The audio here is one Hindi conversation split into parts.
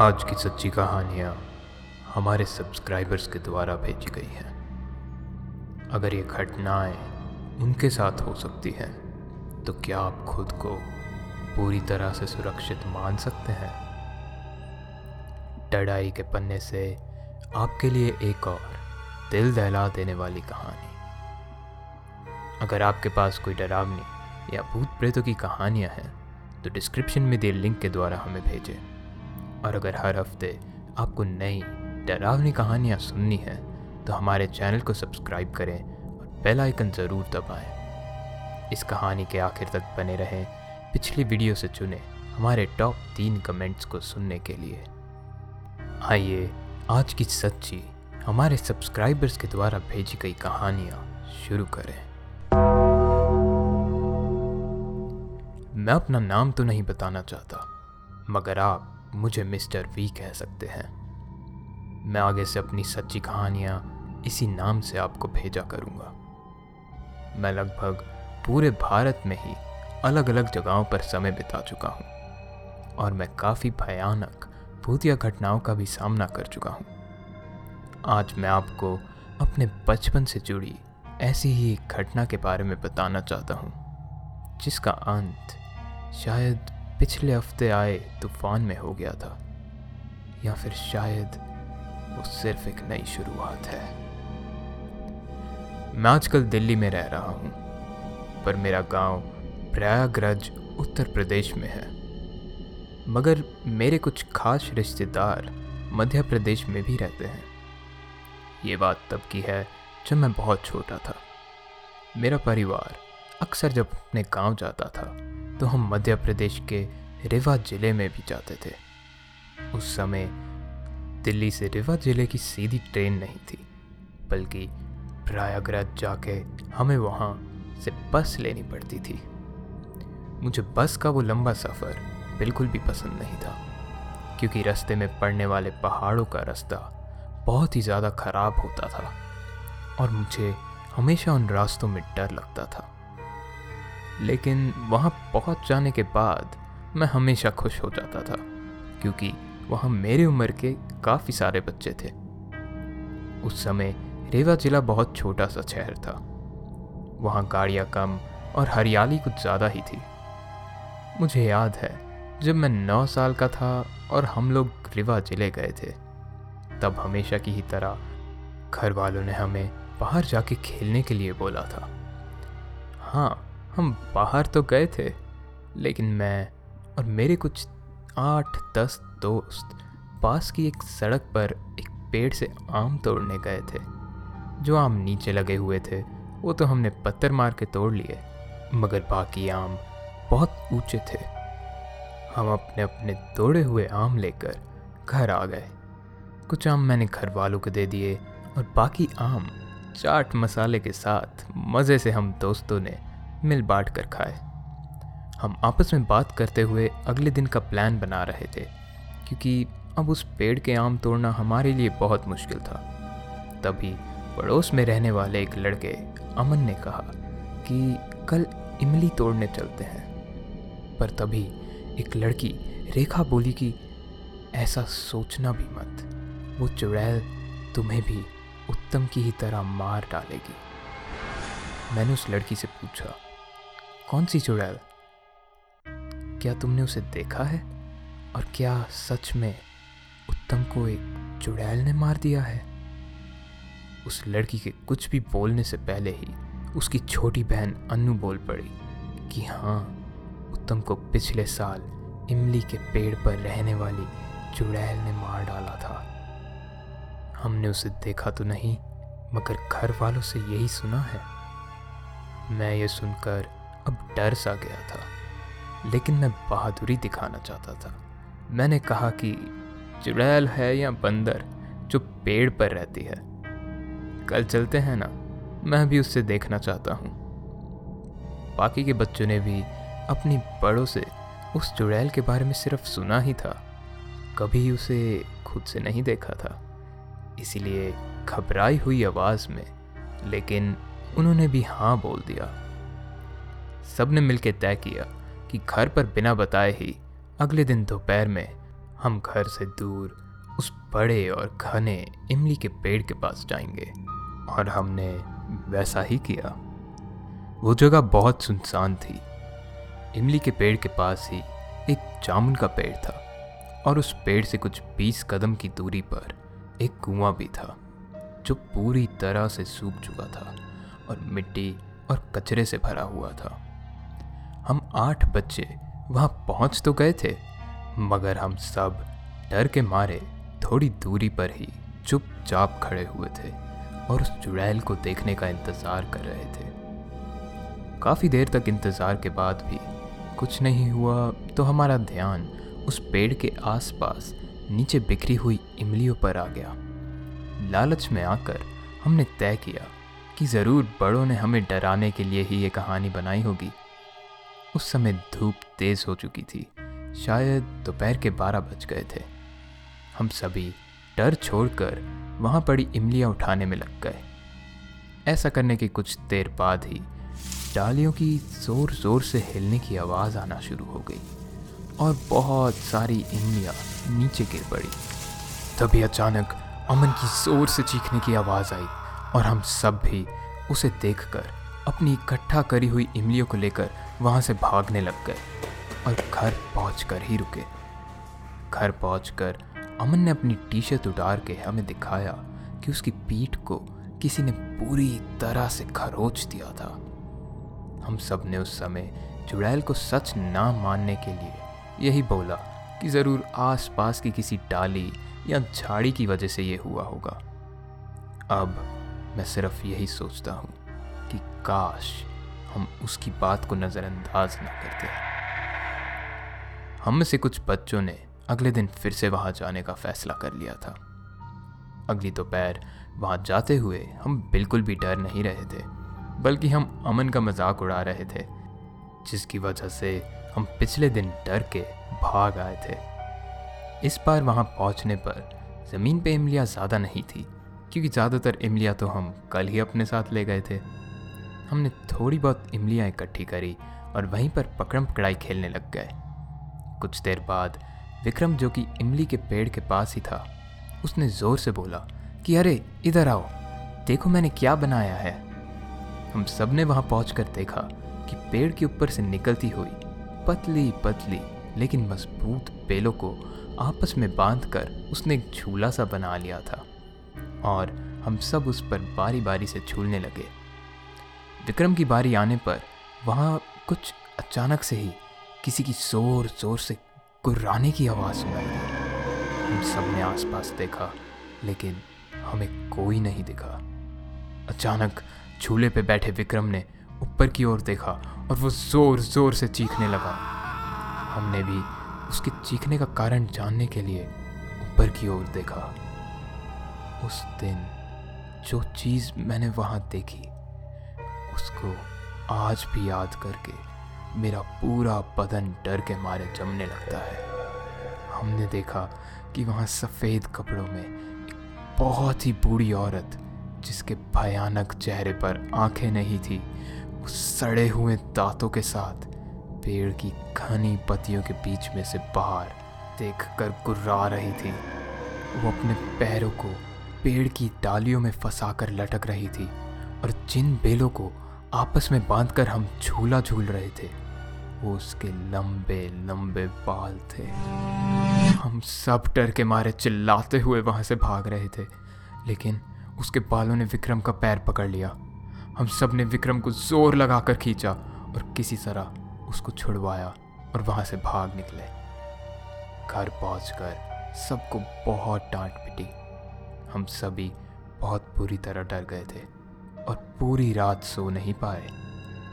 आज की सच्ची कहानियाँ हमारे सब्सक्राइबर्स के द्वारा भेजी गई हैं। अगर ये घटनाएँ उनके साथ हो सकती हैं तो क्या आप खुद को पूरी तरह से सुरक्षित मान सकते हैं? डराई के पन्ने से आपके लिए एक और दिल दहला देने वाली कहानी। अगर आपके पास कोई डरावनी या भूत प्रेतों की कहानियाँ हैं तो डिस्क्रिप्शन में दिए लिंक के द्वारा हमें भेजें। और अगर हर हफ़्ते आपको नई डरावनी कहानियाँ सुननी है तो हमारे चैनल को सब्सक्राइब करें और बेल आइकन ज़रूर दबाएँ। इस कहानी के आखिर तक बने रहें, पिछली वीडियो से चुने हमारे टॉप तीन कमेंट्स को सुनने के लिए आइए, आज की सच्ची हमारे सब्सक्राइबर्स के द्वारा भेजी गई कहानियाँ शुरू करें मैं अपना नाम तो नहीं बताना चाहता, मगर आप मुझे मिस्टर वी कह सकते हैं। मैं आगे से अपनी सच्ची कहानियाँ इसी नाम से आपको भेजा करूँगा। मैं लगभग पूरे भारत में ही अलग अलग जगहों पर समय बिता चुका हूँ और मैं काफ़ी भयानक भूतिया घटनाओं का भी सामना कर चुका हूँ। आज मैं आपको अपने बचपन से जुड़ी ऐसी ही घटना के बारे में बताना चाहता हूँ, जिसका अंत शायद पिछले हफ़्ते आए तूफ़ान में हो गया था, या फिर शायद वो सिर्फ़ एक नई शुरुआत है। मैं आजकल दिल्ली में रह रहा हूँ, पर मेरा गाँव प्रयागराज उत्तर प्रदेश में है। मगर मेरे कुछ खास रिश्तेदार मध्य प्रदेश में भी रहते हैं। ये बात तब की है जब मैं बहुत छोटा था। मेरा परिवार अक्सर जब अपने गाँव जाता था तो हम मध्य प्रदेश के रीवा ज़िले में भी जाते थे। उस समय दिल्ली से रीवा ज़िले की सीधी ट्रेन नहीं थी, बल्कि प्रयागराज जाके हमें वहाँ से बस लेनी पड़ती थी। मुझे बस का वो लंबा सफ़र बिल्कुल भी पसंद नहीं था, क्योंकि रास्ते में पड़ने वाले पहाड़ों का रास्ता बहुत ही ज़्यादा ख़राब होता था, और मुझे हमेशा उन रास्तों में डर लगता था। लेकिन वहाँ पहुँच जाने के बाद मैं हमेशा खुश हो जाता था, क्योंकि वहाँ मेरी उम्र के काफ़ी सारे बच्चे थे। उस समय रेवा ज़िला बहुत छोटा सा शहर था। वहाँ गाड़ियाँ कम और हरियाली कुछ ज़्यादा ही थी। मुझे याद है, जब मैं नौ साल का था और हम लोग रिवा ज़िले गए थे, तब हमेशा की ही तरह घर वालों ने हमें बाहर जाके खेलने के लिए बोला था। हाँ हम बाहर तो गए थे, लेकिन मैं और मेरे कुछ आठ, दस दोस्त पास की एक सड़क पर एक पेड़ से आम तोड़ने गए थे। जो आम नीचे लगे हुए थे, वो तो हमने पत्थर मार के तोड़ लिए, मगर बाकी आम बहुत ऊँचे थे। हम अपने अपने तोड़े हुए आम लेकर घर आ गए। कुछ आम मैंने घर वालों को दे दिए और बाकी आम चाट मसाले के साथ मज़े से हम दोस्तों ने मिल बांट कर खाए। हम आपस में बात करते हुए अगले दिन का प्लान बना रहे थे, क्योंकि अब उस पेड़ के आम तोड़ना हमारे लिए बहुत मुश्किल था। तभी पड़ोस में रहने वाले एक लड़के अमन ने कहा कि कल इमली तोड़ने चलते हैं। पर तभी एक लड़की रेखा बोली कि ऐसा सोचना भी मत, वो चुड़ैल तुम्हें भी उत्तम की ही तरह मार डालेगी। मैंने उस लड़की से पूछा कौन सी चुड़ैल? क्या तुमने उसे देखा है? और क्या सच में उत्तम को एक चुड़ैल ने मार दिया है? उस लड़की के कुछ भी बोलने से पहले ही उसकी छोटी बहन अन्नू बोल पड़ी कि हाँ उत्तम को पिछले साल इमली के पेड़ पर रहने वाली चुड़ैल ने मार डाला था। हमने उसे देखा तो नहीं, मगर घर वालों से यही सुना है। मैं ये सुनकर अब डर सा गया था, लेकिन मैं बहादुरी दिखाना चाहता था। मैंने कहा कि चुड़ैल है या बंदर जो पेड़ पर रहती है। कल चलते हैं ना, मैं भी उससे देखना चाहता हूँ। बाकी के बच्चों ने भी अपनी बड़ों से उस चुड़ैल के बारे में सिर्फ़ सुना ही था। कभी उसे खुद से नहीं देखा था। इसीलिए घबराई हुई आवाज़ में, लेकिन उन्होंने भी हाँ बोल दिया। सबने मिलकर तय किया कि घर पर बिना बताए ही अगले दिन दोपहर में हम घर से दूर उस बड़े और घने इमली के पेड़ के पास जाएँगे। और हमने वैसा ही किया। वो जगह बहुत सुनसान थी। इमली के पेड़ के पास ही एक जामुन का पेड़ था और उस पेड़ से कुछ बीस कदम की दूरी पर एक कुआँ भी था, जो पूरी तरह से सूख चुका था और मिट्टी और कचरे से भरा हुआ था। आठ बच्चे वहाँ पहुँच तो गए थे, मगर हम सब डर के मारे थोड़ी दूरी पर ही चुपचाप खड़े हुए थे और उस चुड़ैल को देखने का इंतज़ार कर रहे थे। काफ़ी देर तक इंतज़ार के बाद भी कुछ नहीं हुआ तो हमारा ध्यान उस पेड़ के आसपास नीचे बिखरी हुई इमलियों पर आ गया। लालच में आकर हमने तय किया कि ज़रूर बड़ों ने हमें डराने के लिए ही ये कहानी बनाई होगी। उस समय धूप तेज़ हो चुकी थी। शायद दोपहर के बारह बज गए थे। हम सभी डर छोड़कर वहाँ पड़ी इमलियाँ उठाने में लग गए। ऐसा करने के कुछ देर बाद ही डालियों की ज़ोर ज़ोर से हिलने की आवाज़ आना शुरू हो गई और बहुत सारी इमलियाँ नीचे गिर पड़ी। तभी अचानक अमन की ज़ोर से चीखने की आवाज़ आई और हम सब भी उसे देखकर अपनी इकट्ठा करी हुई इमलियों को लेकर वहाँ से भागने लग गए और घर पहुँच ही रुके। घर पहुँच अमन ने अपनी टी शर्ट उतार के हमें दिखाया कि उसकी पीठ को किसी ने पूरी तरह से खरोच दिया था। हम सबने उस समय चुड़ैल को सच ना मानने के लिए यही बोला कि ज़रूर आस पास की किसी डाली या झाड़ी की वजह से ये हुआ होगा। अब मैं सिर्फ़ यही सोचता हूँ कि काश हम उसकी बात को नज़रअंदाज ना करते हम में से कुछ बच्चों ने अगले दिन फिर से वहाँ जाने का फैसला कर लिया था। अगली दोपहर वहाँ जाते हुए हम बिल्कुल भी डर नहीं रहे थे, बल्कि हम अमन का मज़ाक उड़ा रहे थे, जिसकी वजह से हम पिछले दिन डर के भाग आए थे। इस बार वहाँ पहुँचने पर ज़मीन पे इमलियाँ ज़्यादा नहीं थी, क्योंकि ज़्यादातर इमलियाँ तो हम कल ही अपने साथ ले गए थे। हमने थोड़ी बहुत इमलियाँ इकट्ठी करी और वहीं पर पकड़म पकड़ाई खेलने लग गए। कुछ देर बाद विक्रम, जो कि इमली के पेड़ के पास ही था, उसने ज़ोर से बोला कि, अरे, इधर आओ। देखो मैंने क्या बनाया है। हम सबने वहाँ पहुँच कर देखा कि पेड़ के ऊपर से निकलती हुई पतली पतली, लेकिन मज़बूत बेलों को आपस में बांधकर उसने एक झूला सा बना लिया था। और हम सब उस पर बारी बारी से झूलने लगे। विक्रम की बारी आने पर वहाँ कुछ अचानक से ही किसी की ज़ोर ज़ोर से गुर्राने की आवाज़ सुनाई दी। हम सबने आसपास देखा, लेकिन हमें कोई नहीं दिखा। अचानक झूले पे बैठे विक्रम ने ऊपर की ओर देखा और वो ज़ोर ज़ोर से चीखने लगा। हमने भी उसके चीखने का कारण जानने के लिए ऊपर की ओर देखा। उस दिन जो चीज़ मैंने वहाँ देखी उसको आज भी याद करके मेरा पूरा बदन डर के मारे जमने लगता है। हमने देखा कि वहाँ सफ़ेद कपड़ों में एक बहुत ही बूढ़ी औरत, जिसके भयानक चेहरे पर आँखें नहीं थी, उस सड़े हुए दांतों के साथ पेड़ की घनी पत्तियों के बीच में से बाहर देख कर गुर्रा रही थी। वो अपने पैरों को पेड़ की डालियों में फंसा कर लटक रही थी और जिन बेलों को आपस में बांधकर हम झूला झूल रहे थे। वो उसके लंबे लंबे बाल थे। हम सब डर के मारे चिल्लाते हुए वहाँ से भाग रहे थे। लेकिन उसके बालों ने विक्रम का पैर पकड़ लिया। हम सबने विक्रम को ज़ोर लगाकर खींचा और किसी तरह उसको छुड़वाया और वहाँ से भाग निकले। घर पहुंचकर सबको बहुत डांट पिटी। हम सभी बहुत बुरी तरह डर गए थे। और पूरी रात सो नहीं पाए।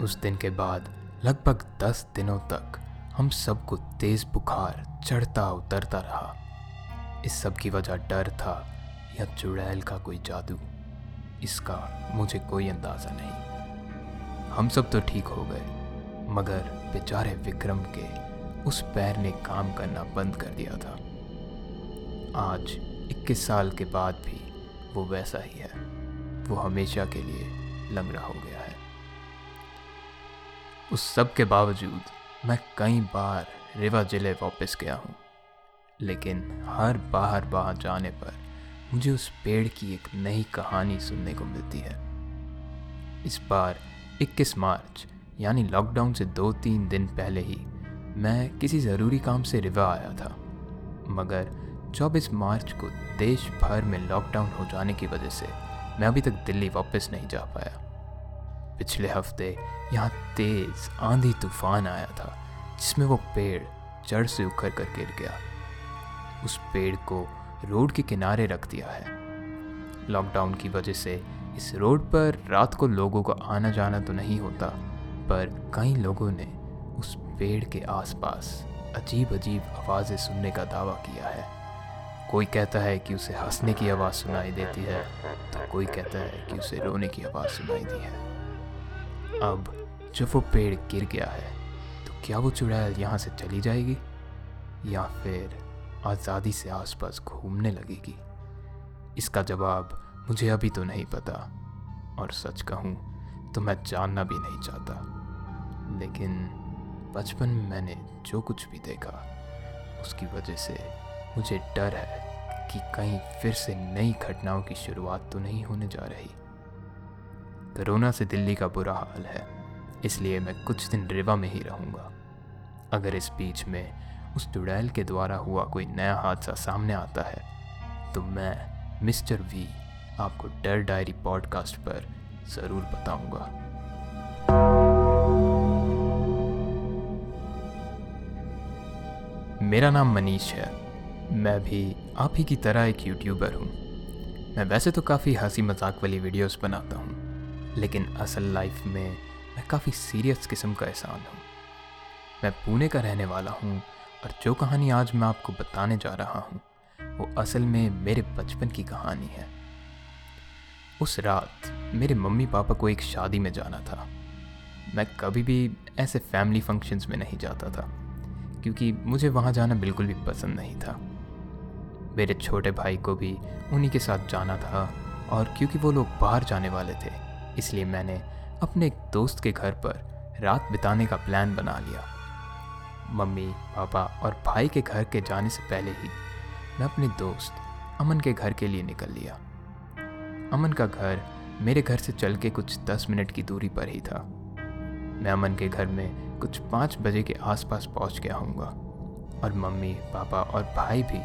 उस दिन के बाद, लगभग दस दिनों तक, हम सबको तेज बुखार चढ़ता उतरता रहा। इस सब की वजह डर था या चुड़ैल का कोई जादू? इसका मुझे कोई अंदाज़ा नहीं। हम सब तो ठीक हो गए, मगर बेचारे विक्रम के उस पैर ने काम करना बंद कर दिया था। आज 21 साल के बाद भी वो वैसा ही है। वो हमेशा के लिए लंगड़ा हो गया है। उस सब के बावजूद मैं कई बार रेवा ज़िले वापस गया हूँ, लेकिन हर बाहर बाहर जाने पर मुझे उस पेड़ की एक नई कहानी सुनने को मिलती है। इस बार 21 मार्च, यानी लॉकडाउन से दो तीन दिन पहले ही मैं किसी ज़रूरी काम से रिवा आया था, मगर 24 मार्च को देश भर में लॉकडाउन हो जाने की वजह से मैं अभी तक दिल्ली वापस नहीं जा पाया। पिछले हफ़्ते यहाँ तेज़ आंधी तूफ़ान आया था, जिसमें वो पेड़ जड़ से उखड़ कर गिर गया। उस पेड़ को रोड के किनारे रख दिया है। लॉकडाउन की वजह से इस रोड पर रात को लोगों का आना जाना तो नहीं होता, पर कई लोगों ने उस पेड़ के आसपास अजीब अजीब आवाज़ें सुनने का दावा किया है। कोई कहता है कि उसे हंसने की आवाज़ सुनाई देती है तो कोई कहता है कि उसे रोने की आवाज़ सुनाई दी है। अब जब वो पेड़ गिर गया है तो क्या वो चुड़ैल यहाँ से चली जाएगी? या फिर आज़ादी से आसपास घूमने लगेगी? इसका जवाब मुझे अभी तो नहीं पता, और सच कहूँ तो मैं जानना भी नहीं चाहता। लेकिन बचपन में मैंने जो कुछ भी देखा, उसकी वजह से मुझे डर है। कि कहीं फिर से नई घटनाओं की शुरुआत तो नहीं होने जा रही। कोरोना से दिल्ली का बुरा हाल है, इसलिए मैं कुछ दिन रेवा में ही रहूँगा। अगर इस बीच में उस चुड़ैल के द्वारा हुआ कोई नया हादसा सामने आता है तो मैं मिस्टर वी आपको डर डायरी पॉडकास्ट पर ज़रूर बताऊँगा। मेरा नाम मनीष है। मैं भी आप ही की तरह एक यूट्यूबर हूँ। मैं वैसे तो काफ़ी हँसी मज़ाक वाली वीडियोस बनाता हूँ, लेकिन असल लाइफ में मैं काफ़ी सीरियस किस्म का एहसान हूँ। मैं पुणे का रहने वाला हूँ और जो कहानी आज मैं आपको बताने जा रहा हूँ, वो असल में मेरे बचपन की कहानी है। उस रात मेरे मम्मी पापा को एक शादी में जाना था। मैं कभी भी ऐसे फैमिली फ़ंक्शंस में नहीं जाता था, क्योंकि मुझे वहाँ जाना बिल्कुल भी पसंद नहीं था। मेरे छोटे भाई को भी उन्हीं के साथ जाना था और क्योंकि वो लोग बाहर जाने वाले थे, इसलिए मैंने अपने एक दोस्त के घर पर रात बिताने का प्लान बना लिया। मम्मी, पापा और भाई के घर के जाने से पहले ही मैं अपने दोस्त अमन के घर के लिए निकल लिया। अमन का घर मेरे घर से चल के कुछ दस मिनट की दूरी पर ही था। मैं अमन के घर में कुछ पाँच बजे के आसपास पहुँच गया हूँगा और मम्मी, पापा और भाई भी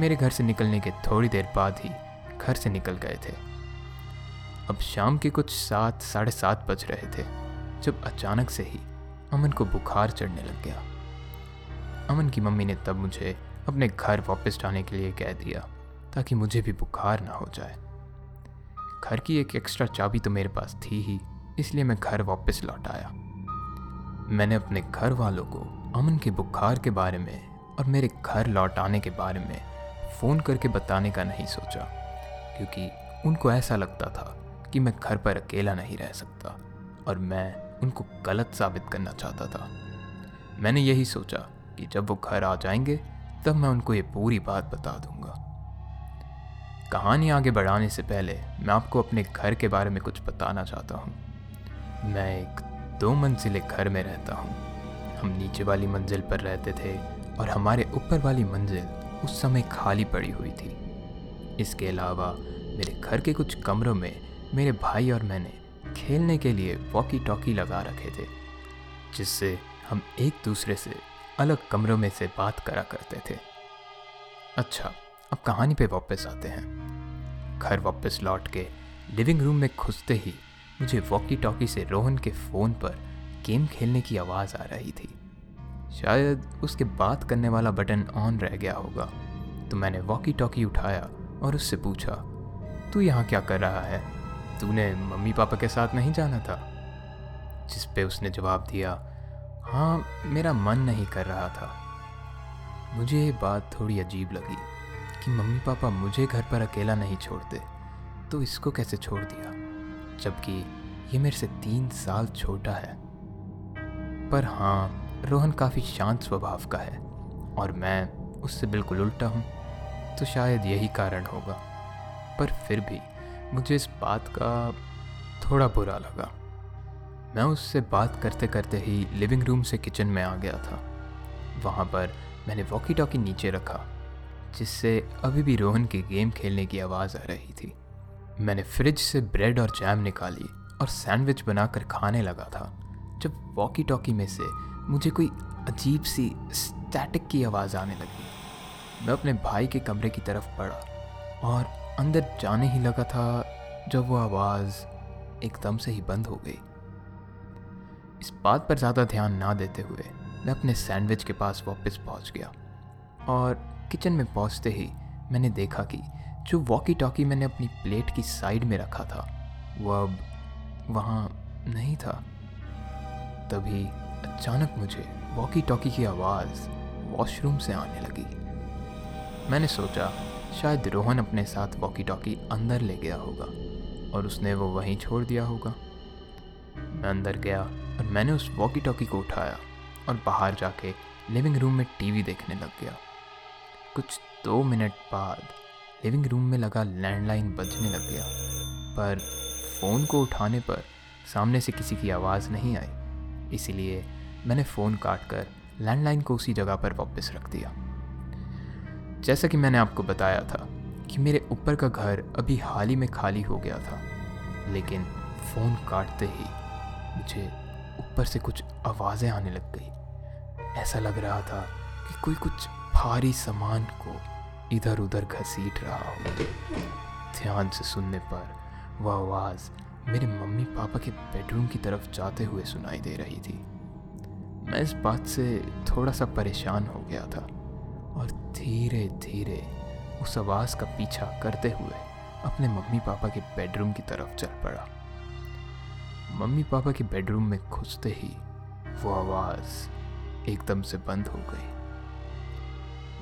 मेरे घर से निकलने के थोड़ी देर बाद ही घर से निकल गए थे। अब शाम के कुछ सात, साढ़े सात बज रहे थे, जब अचानक से ही अमन को बुखार चढ़ने लग गया। अमन की मम्मी ने तब मुझे अपने घर वापस जाने के लिए कह दिया, ताकि मुझे भी बुखार ना हो जाए। घर की एक एक्स्ट्रा चाबी तो मेरे पास थी ही, इसलिए मैं घर वापस लौट आया। मैंने अपने घर वालों को अमन के बुखार के बारे में और मेरे घर लौट आने के बारे में फ़ोन करके बताने का नहीं सोचा, क्योंकि उनको ऐसा लगता था कि मैं घर पर अकेला नहीं रह सकता और मैं उनको गलत साबित करना चाहता था। मैंने यही सोचा कि जब वो घर आ जाएँगे, तब मैं उनको ये पूरी बात बता दूँगा। कहानी आगे बढ़ाने से पहले मैं आपको अपने घर के बारे में कुछ बताना चाहता हूँ। मैं एक दो मंजिले घर में रहता हूँ। हम नीचे वाली मंजिल पर रहते थे और हमारे ऊपर वाली मंजिल उस समय खाली पड़ी हुई थी। इसके अलावा मेरे घर के कुछ कमरों में मेरे भाई और मैंने खेलने के लिए वॉकी टॉकी लगा रखे थे, जिससे हम एक दूसरे से अलग कमरों में से बात करा करते थे। अच्छा अब कहानी पे वापस आते हैं। घर वापस लौट के लिविंग रूम में घुसते ही मुझे वॉकी टॉकी से रोहन के फ़ोन पर गेम खेलने की आवाज़ आ रही थी। शायद उसके बात करने वाला बटन ऑन रह गया होगा। तो मैंने वॉकी टॉकी उठाया और उससे पूछा, तू यहाँ क्या कर रहा है? तूने मम्मी पापा के साथ नहीं जाना था? जिस पे उसने जवाब दिया हाँ मेरा मन नहीं कर रहा था। मुझे ये बात थोड़ी अजीब लगी कि मम्मी पापा मुझे घर पर अकेला नहीं छोड़ते तो इसको कैसे छोड़ दिया? जबकि ये मेरे से तीन साल छोटा है। पर हाँ रोहन काफ़ी शांत स्वभाव का है और मैं उससे बिल्कुल उल्टा हूँ तो शायद यही कारण होगा। पर फिर भी मुझे इस बात का थोड़ा बुरा लगा। मैं उससे बात करते करते ही लिविंग रूम से किचन में आ गया था। वहाँ पर मैंने वॉकी टॉकी नीचे रखा, जिससे अभी भी रोहन के गेम खेलने की आवाज़ आ रही थी। मैंने फ्रिज से ब्रेड और जैम निकाली और सैंडविच बनाकर खाने लगा था, जब वॉकी टॉकी में से मुझे कोई अजीब सी स्टैटिक की आवाज़ आने लगी। मैं अपने भाई के कमरे की तरफ़ पड़ा और अंदर जाने ही लगा था जब वो आवाज़ एकदम से ही बंद हो गई। इस बात पर ज़्यादा ध्यान ना देते हुए मैं अपने सैंडविच के पास वापस पहुँच गया और किचन में पहुँचते ही मैंने देखा कि जो वॉकी टॉकी मैंने अपनी प्लेट की साइड में रखा था, वो अब वहाँ नहीं था। तभी अचानक मुझे वॉकी टॉकी की आवाज़ वॉशरूम से आने लगी। मैंने सोचा, शायद रोहन अपने साथ वॉकी टॉकी अंदर ले गया होगा और उसने वो वहीं छोड़ दिया होगा। मैं अंदर गया और मैंने उस वॉकी टॉकी को उठाया और बाहर जाके लिविंग रूम में टीवी देखने लग गया। कुछ दो मिनट बाद लिविंग रूम में लगा लैंडलाइन बजने लग गया, पर फ़ोन को उठाने पर सामने से किसी की आवाज़ नहीं आई। इसीलिए मैंने फ़ोन काट कर लैंडलाइन को उसी जगह पर वापस रख दिया। जैसा कि मैंने आपको बताया था कि मेरे ऊपर का घर अभी हाल ही में खाली हो गया था, लेकिन फ़ोन काटते ही मुझे ऊपर से कुछ आवाज़ें आने लग गई। ऐसा लग रहा था कि कोई कुछ भारी सामान को इधर उधर घसीट रहा हो। ध्यान से सुनने पर वह आवाज़ मेरे मम्मी पापा के बेडरूम की तरफ़ जाते हुए सुनाई दे रही थी। मैं इस बात से थोड़ा सा परेशान हो गया था और धीरे धीरे उस आवाज़ का पीछा करते हुए अपने मम्मी पापा के बेडरूम की तरफ़ चल पड़ा। मम्मी पापा के बेडरूम में घुसते ही वो आवाज़ एकदम से बंद हो गई।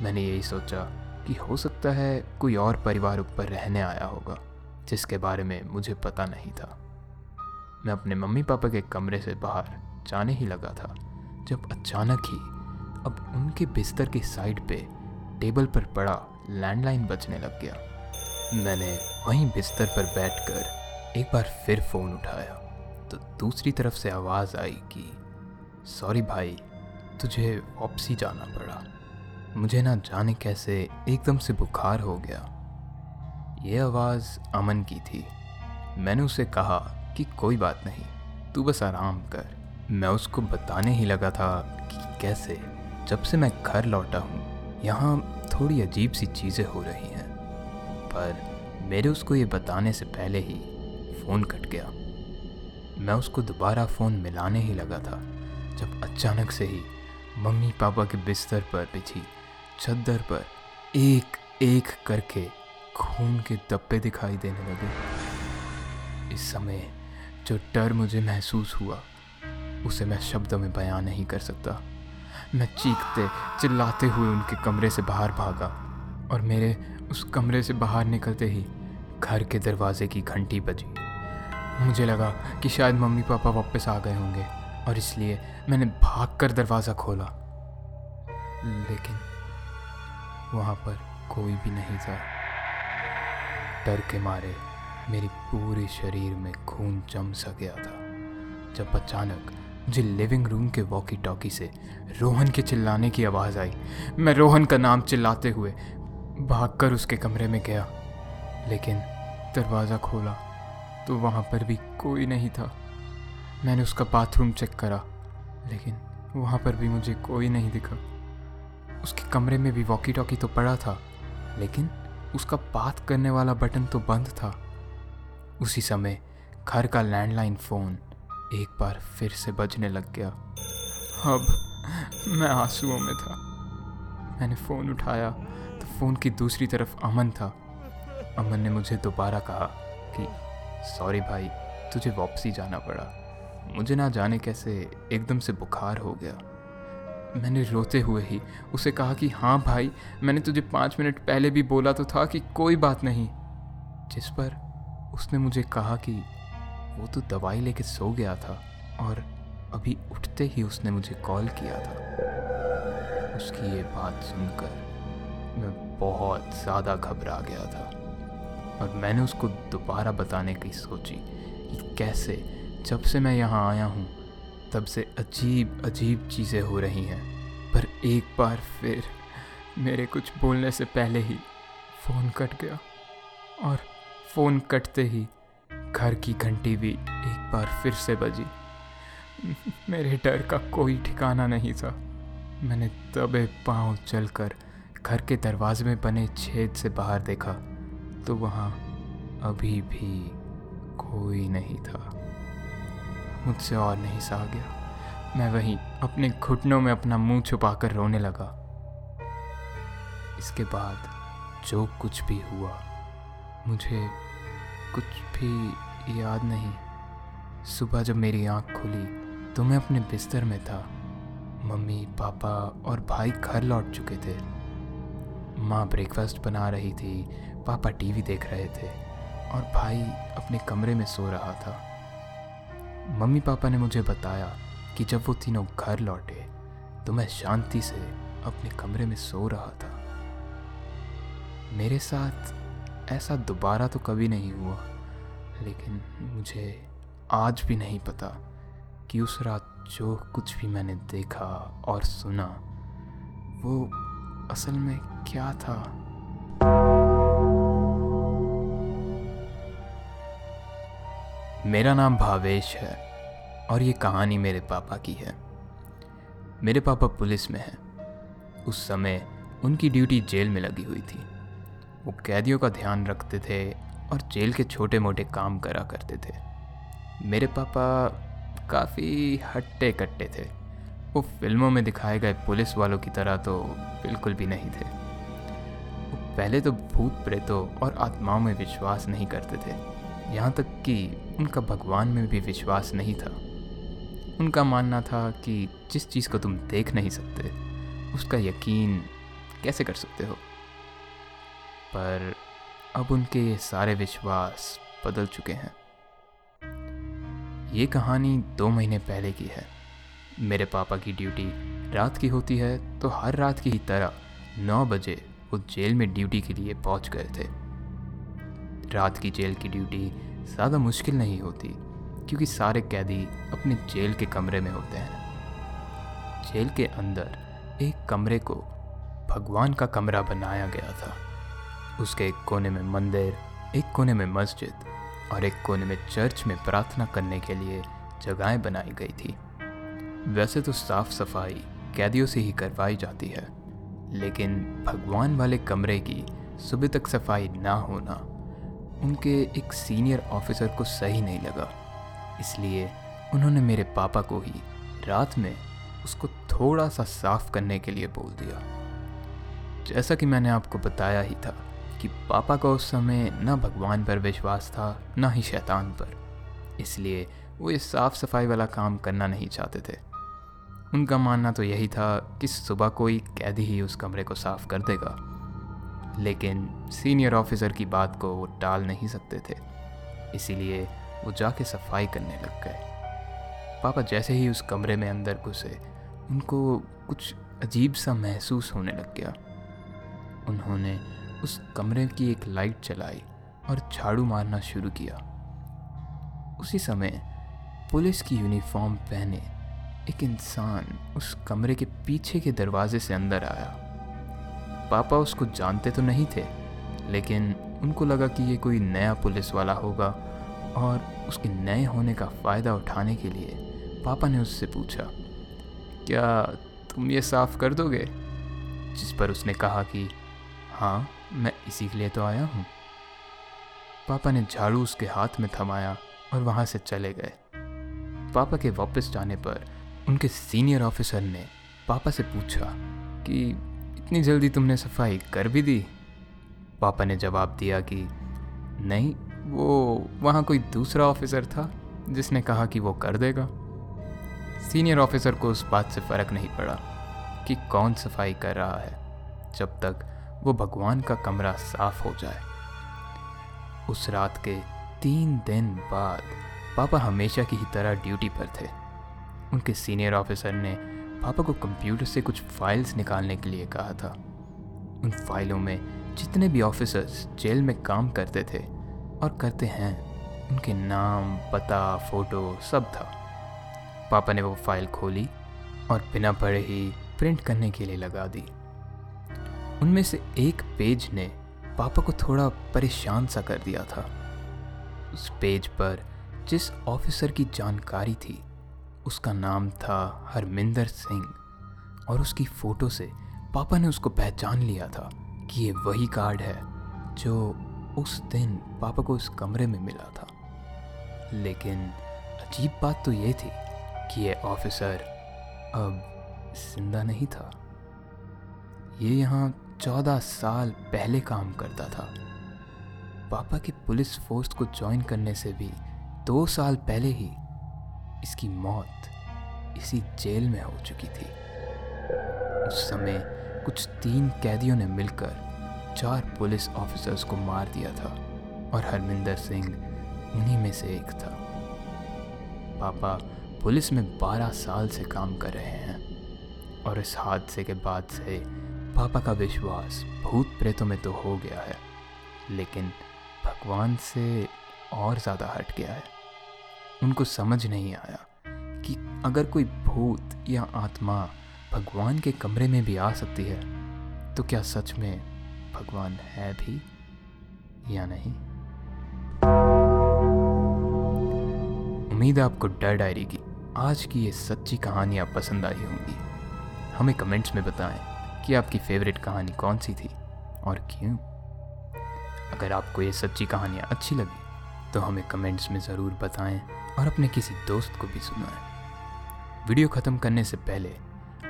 मैंने यही सोचा कि हो सकता है कोई और परिवार ऊपर रहने आया होगा। जिसके बारे में मुझे पता नहीं था। मैं अपने मम्मी पापा के कमरे से बाहर जाने ही लगा था, जब अचानक ही अब उनके बिस्तर की साइड पे टेबल पर पड़ा लैंडलाइन बजने लग गया। मैंने वहीं बिस्तर पर बैठकर एक बार फिर फ़ोन उठाया तो दूसरी तरफ़ से आवाज़ आई कि, सॉरी भाई, तुझे वापसी जाना पड़ा। मुझे ना जाने कैसे एकदम से बुखार हो गया। ये आवाज़ अमन की थी। मैंने उसे कहा कि कोई बात नहीं, तू बस आराम कर। मैं उसको बताने ही लगा था कि कैसे, जब से मैं घर लौटा हूँ, यहाँ थोड़ी अजीब सी चीज़ें हो रही हैं। पर मेरे उसको ये बताने से पहले ही फ़ोन कट गया। मैं उसको दोबारा फ़ोन मिलाने ही लगा था, जब अचानक से ही मम्मी पापा के बिस्तर पर बिछी चद्दर पर एक एक करके खून के दब्बे दिखाई देने लगे। इस समय जो डर मुझे महसूस हुआ, उसे मैं शब्दों में बयान नहीं कर सकता। मैं चीखते, चिल्लाते हुए उनके कमरे से बाहर भागा और मेरे उस कमरे से बाहर निकलते ही घर के दरवाजे की घंटी बजी। मुझे लगा कि शायद मम्मी पापा वापस आ गए होंगे और इसलिए मैंने भागकर दरवाज़ा खोला। लेकिन वहाँ पर कोई भी नहीं था। डर के मारे मेरी पूरे शरीर में खून जम सा गया था, जब अचानक मुझे लिविंग रूम के वॉकी टॉकी से रोहन के चिल्लाने की आवाज़ आई। मैं रोहन का नाम चिल्लाते हुए भागकर उसके कमरे में गया, लेकिन दरवाज़ा खोला तो वहाँ पर भी कोई नहीं था। मैंने उसका बाथरूम चेक करा, लेकिन वहाँ पर भी मुझे कोई नहीं दिखा। उसके कमरे में भी वॉकी टॉकी तो पड़ा था, लेकिन उसका बात करने वाला बटन तो बंद था। उसी समय घर का लैंडलाइन फ़ोन एक बार फिर से बजने लग गया। अब मैं आंसुओं में था। मैंने फ़ोन उठाया तो फ़ोन की दूसरी तरफ़ अमन था। अमन ने मुझे दोबारा कहा कि, सॉरी भाई, तुझे वापसी जाना पड़ा। मुझे ना जाने कैसे एकदम से बुखार हो गया। मैंने रोते हुए ही उसे कहा कि हाँ भाई, मैंने तुझे पाँच मिनट पहले भी बोला तो था कि कोई बात नहीं। जिस पर उसने मुझे कहा कि वो तो दवाई लेके सो गया था और अभी उठते ही उसने मुझे कॉल किया था। उसकी ये बात सुनकर मैं बहुत ज़्यादा घबरा गया था और मैंने उसको दोबारा बताने की सोची कि कैसे जब से मैं यहाँ आया हूँ तब से अजीब अजीब चीज़ें हो रही हैं। पर एक बार फिर मेरे कुछ बोलने से पहले ही फ़ोन कट गया। और फ़ोन कटते ही घर की घंटी भी एक बार फिर से बजी। मेरे डर का कोई ठिकाना नहीं था। मैंने दबे पाँव चलकर घर के दरवाजे में बने छेद से बाहर देखा तो वहाँ अभी भी कोई नहीं था। मुझसे और नहीं सहा गया। मैं वहीं अपने घुटनों में अपना मुँह छुपाकर रोने लगा। इसके बाद जो कुछ भी हुआ, मुझे कुछ भी याद नहीं। सुबह जब मेरी आँख खुली तो मैं अपने बिस्तर में था। मम्मी, पापा और भाई घर लौट चुके थे। माँ ब्रेकफास्ट बना रही थी, पापा टीवी देख रहे थे और भाई अपने कमरे में सो रहा था। मम्मी पापा ने मुझे बताया कि जब वो तीनों घर लौटे तो मैं शांति से अपने कमरे में सो रहा था। मेरे साथ ऐसा दोबारा तो कभी नहीं हुआ, लेकिन मुझे आज भी नहीं पता कि उस रात जो कुछ भी मैंने देखा और सुना, वो असल में क्या था। मेरा नाम भावेश है और ये कहानी मेरे पापा की है। मेरे पापा पुलिस में हैं। उस समय उनकी ड्यूटी जेल में लगी हुई थी। वो कैदियों का ध्यान रखते थे और जेल के छोटे मोटे काम करा करते थे। मेरे पापा काफ़ी हट्टे कट्टे थे। वो फ़िल्मों में दिखाए गए पुलिस वालों की तरह तो बिल्कुल भी नहीं थे। वो पहले तो भूत प्रेतों और आत्माओं में विश्वास नहीं करते थे। यहाँ तक कि उनका भगवान में भी विश्वास नहीं था। उनका मानना था कि जिस चीज़ को तुम देख नहीं सकते, उसका यकीन कैसे कर सकते हो? पर अब उनके सारे विश्वास बदल चुके हैं। ये कहानी दो महीने पहले की है। मेरे पापा की ड्यूटी रात की होती है तो हर रात की ही तरह नौ बजे वो जेल में ड्यूटी के लिए पहुँच गए थे। रात की जेल की ड्यूटी ज़्यादा मुश्किल नहीं होती, क्योंकि सारे कैदी अपने जेल के कमरे में होते हैं। जेल के अंदर एक कमरे को भगवान का कमरा बनाया गया था। उसके एक कोने में मंदिर, एक कोने में मस्जिद और एक कोने में चर्च में प्रार्थना करने के लिए जगहें बनाई गई थी। वैसे तो साफ़ सफ़ाई कैदियों से ही करवाई जाती है, लेकिन भगवान वाले कमरे की सुबह तक सफ़ाई ना होना उनके एक सीनियर ऑफिसर को सही नहीं लगा। इसलिए उन्होंने मेरे पापा को ही रात में उसको थोड़ा सा साफ़ करने के लिए बोल दिया। जैसा कि मैंने आपको बताया ही था कि पापा का उस समय न भगवान पर विश्वास था, न ही शैतान पर। इसलिए वो ये साफ़ सफ़ाई वाला काम करना नहीं चाहते थे। उनका मानना तो यही था कि सुबह कोई कैदी ही उस कमरे को साफ़ कर देगा। लेकिन सीनियर ऑफिसर की बात को वो टाल नहीं सकते थे। इसीलिए वो जाके सफ़ाई करने लग गए। पापा जैसे ही उस कमरे में अंदर घुसे, उनको कुछ अजीब सा महसूस होने लग गया। उन्होंने उस कमरे की एक लाइट चलाई और झाड़ू मारना शुरू किया। उसी समय पुलिस की यूनिफॉर्म पहने एक इंसान उस कमरे के पीछे के दरवाजे से अंदर आया। पापा उसको जानते तो नहीं थे, लेकिन उनको लगा कि ये कोई नया पुलिस वाला होगा और उसके नए होने का फ़ायदा उठाने के लिए पापा ने उससे पूछा, क्या तुम ये साफ़ कर दोगे? जिस पर उसने कहा कि हाँ मैं इसी के लिए तो आया हूँ। पापा ने झाड़ू उसके हाथ में थमाया और वहाँ से चले गए। पापा के वापस जाने पर उनके सीनियर ऑफिसर ने पापा से पूछा कि इतनी जल्दी तुमने सफ़ाई कर भी दी? पापा ने जवाब दिया कि नहीं, वो वहाँ कोई दूसरा ऑफिसर था जिसने कहा कि वो कर देगा। सीनियर ऑफिसर को उस बात से फ़र्क नहीं पड़ा कि कौन सफ़ाई कर रहा है जब तक वो भगवान का कमरा साफ़ हो जाए। उस रात के तीन दिन बाद पापा हमेशा की ही तरह ड्यूटी पर थे। उनके सीनियर ऑफिसर ने पापा को कंप्यूटर से कुछ फाइल्स निकालने के लिए कहा था। उन फाइलों में जितने भी ऑफिसर्स जेल में काम करते थे और करते हैं, उनके नाम, पता, फ़ोटो सब था। पापा ने वो फ़ाइल खोली और बिना पढ़े ही प्रिंट करने के लिए लगा दी। उनमें से एक पेज ने पापा को थोड़ा परेशान सा कर दिया था। उस पेज पर जिस ऑफिसर की जानकारी थी उसका नाम था हरमिंदर सिंह और उसकी फ़ोटो से पापा ने उसको पहचान लिया था कि ये वही कार्ड है जो उस दिन पापा को उस कमरे में मिला था। लेकिन अजीब बात तो ये थी कि ये ऑफिसर अब ज़िंदा नहीं था। ये यहाँ चौदह साल पहले काम करता था। पापा की पुलिस फोर्स को ज्वाइन करने से भी दो साल पहले ही इसकी मौत इसी जेल में हो चुकी थी। उस समय कुछ तीन कैदियों ने मिलकर चार पुलिस ऑफिसर्स को मार दिया था और हरमिंदर सिंह उन्हीं में से एक था। पापा पुलिस में 12 साल से काम कर रहे हैं और इस हादसे के बाद से पापा का विश्वास भूत प्रेतों में तो हो गया है, लेकिन भगवान से और ज़्यादा हट गया है। उनको समझ नहीं आया कि अगर कोई भूत या आत्मा भगवान के कमरे में भी आ सकती है तो क्या सच में भगवान है भी या नहीं? उम्मीद है आपको डर डायरी की आज की ये सच्ची कहानियाँ पसंद आई होंगी। हमें कमेंट्स में बताएँ कि आपकी फेवरेट कहानी कौन सी थी और क्यों। अगर आपको ये सच्ची कहानियाँ अच्छी लगी तो हमें कमेंट्स में ज़रूर बताएँ और अपने किसी दोस्त को भी सुनाएँ। वीडियो ख़त्म करने से पहले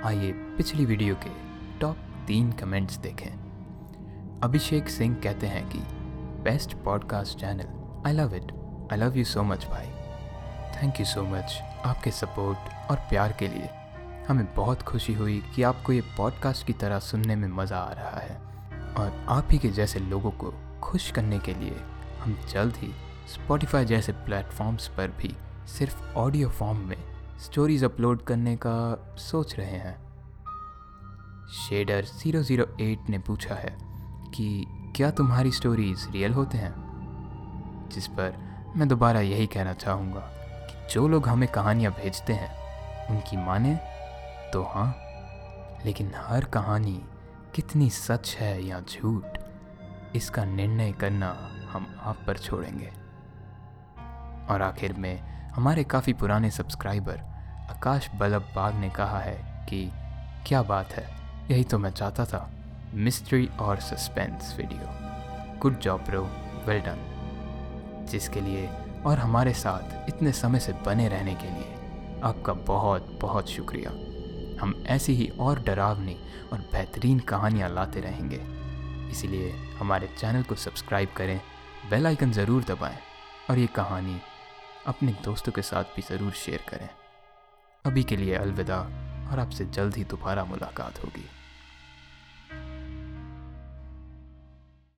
आइए पिछली वीडियो के टॉप तीन कमेंट्स देखें। अभिषेक सिंह कहते हैं कि, best podcast channel. I love it I love you so much भाई। थैंक यू सो मच आपके सपोर्ट और प्यार के लिए हमें बहुत खुशी हुई कि आपको ये पॉडकास्ट की तरह सुनने में मज़ा आ रहा है। और आप ही के जैसे लोगों को खुश करने के लिए हम जल्द ही स्पॉटिफाई जैसे प्लेटफॉर्म्स पर भी सिर्फ़ ऑडियो फॉर्म में स्टोरीज अपलोड करने का सोच रहे हैं। शेडर 008 ने पूछा है कि क्या तुम्हारी स्टोरीज रियल होते हैं? जिस पर मैं दोबारा यही कहना चाहूँगा कि जो लोग हमें कहानियाँ भेजते हैं, उनकी माने तो हाँ लेकिन हर कहानी कितनी सच है या झूठ, इसका निर्णय करना हम आप पर छोड़ेंगे। और आखिर में हमारे काफ़ी पुराने सब्सक्राइबर आकाश बल्लभ बाग ने कहा है कि, क्या बात है, यही तो मैं चाहता था मिस्ट्री और suspense video good job bro well done जिसके लिए और हमारे साथ इतने समय से बने रहने के लिए आपका बहुत बहुत शुक्रिया। हम ऐसी ही और डरावनी और बेहतरीन कहानियाँ लाते रहेंगे। इसीलिए हमारे चैनल को सब्सक्राइब करें बेल आइकन ज़रूर दबाएँ और ये कहानी अपने दोस्तों के साथ भी ज़रूर शेयर करें। अभी के लिए अलविदा, और आपसे जल्द ही दोबारा मुलाकात होगी।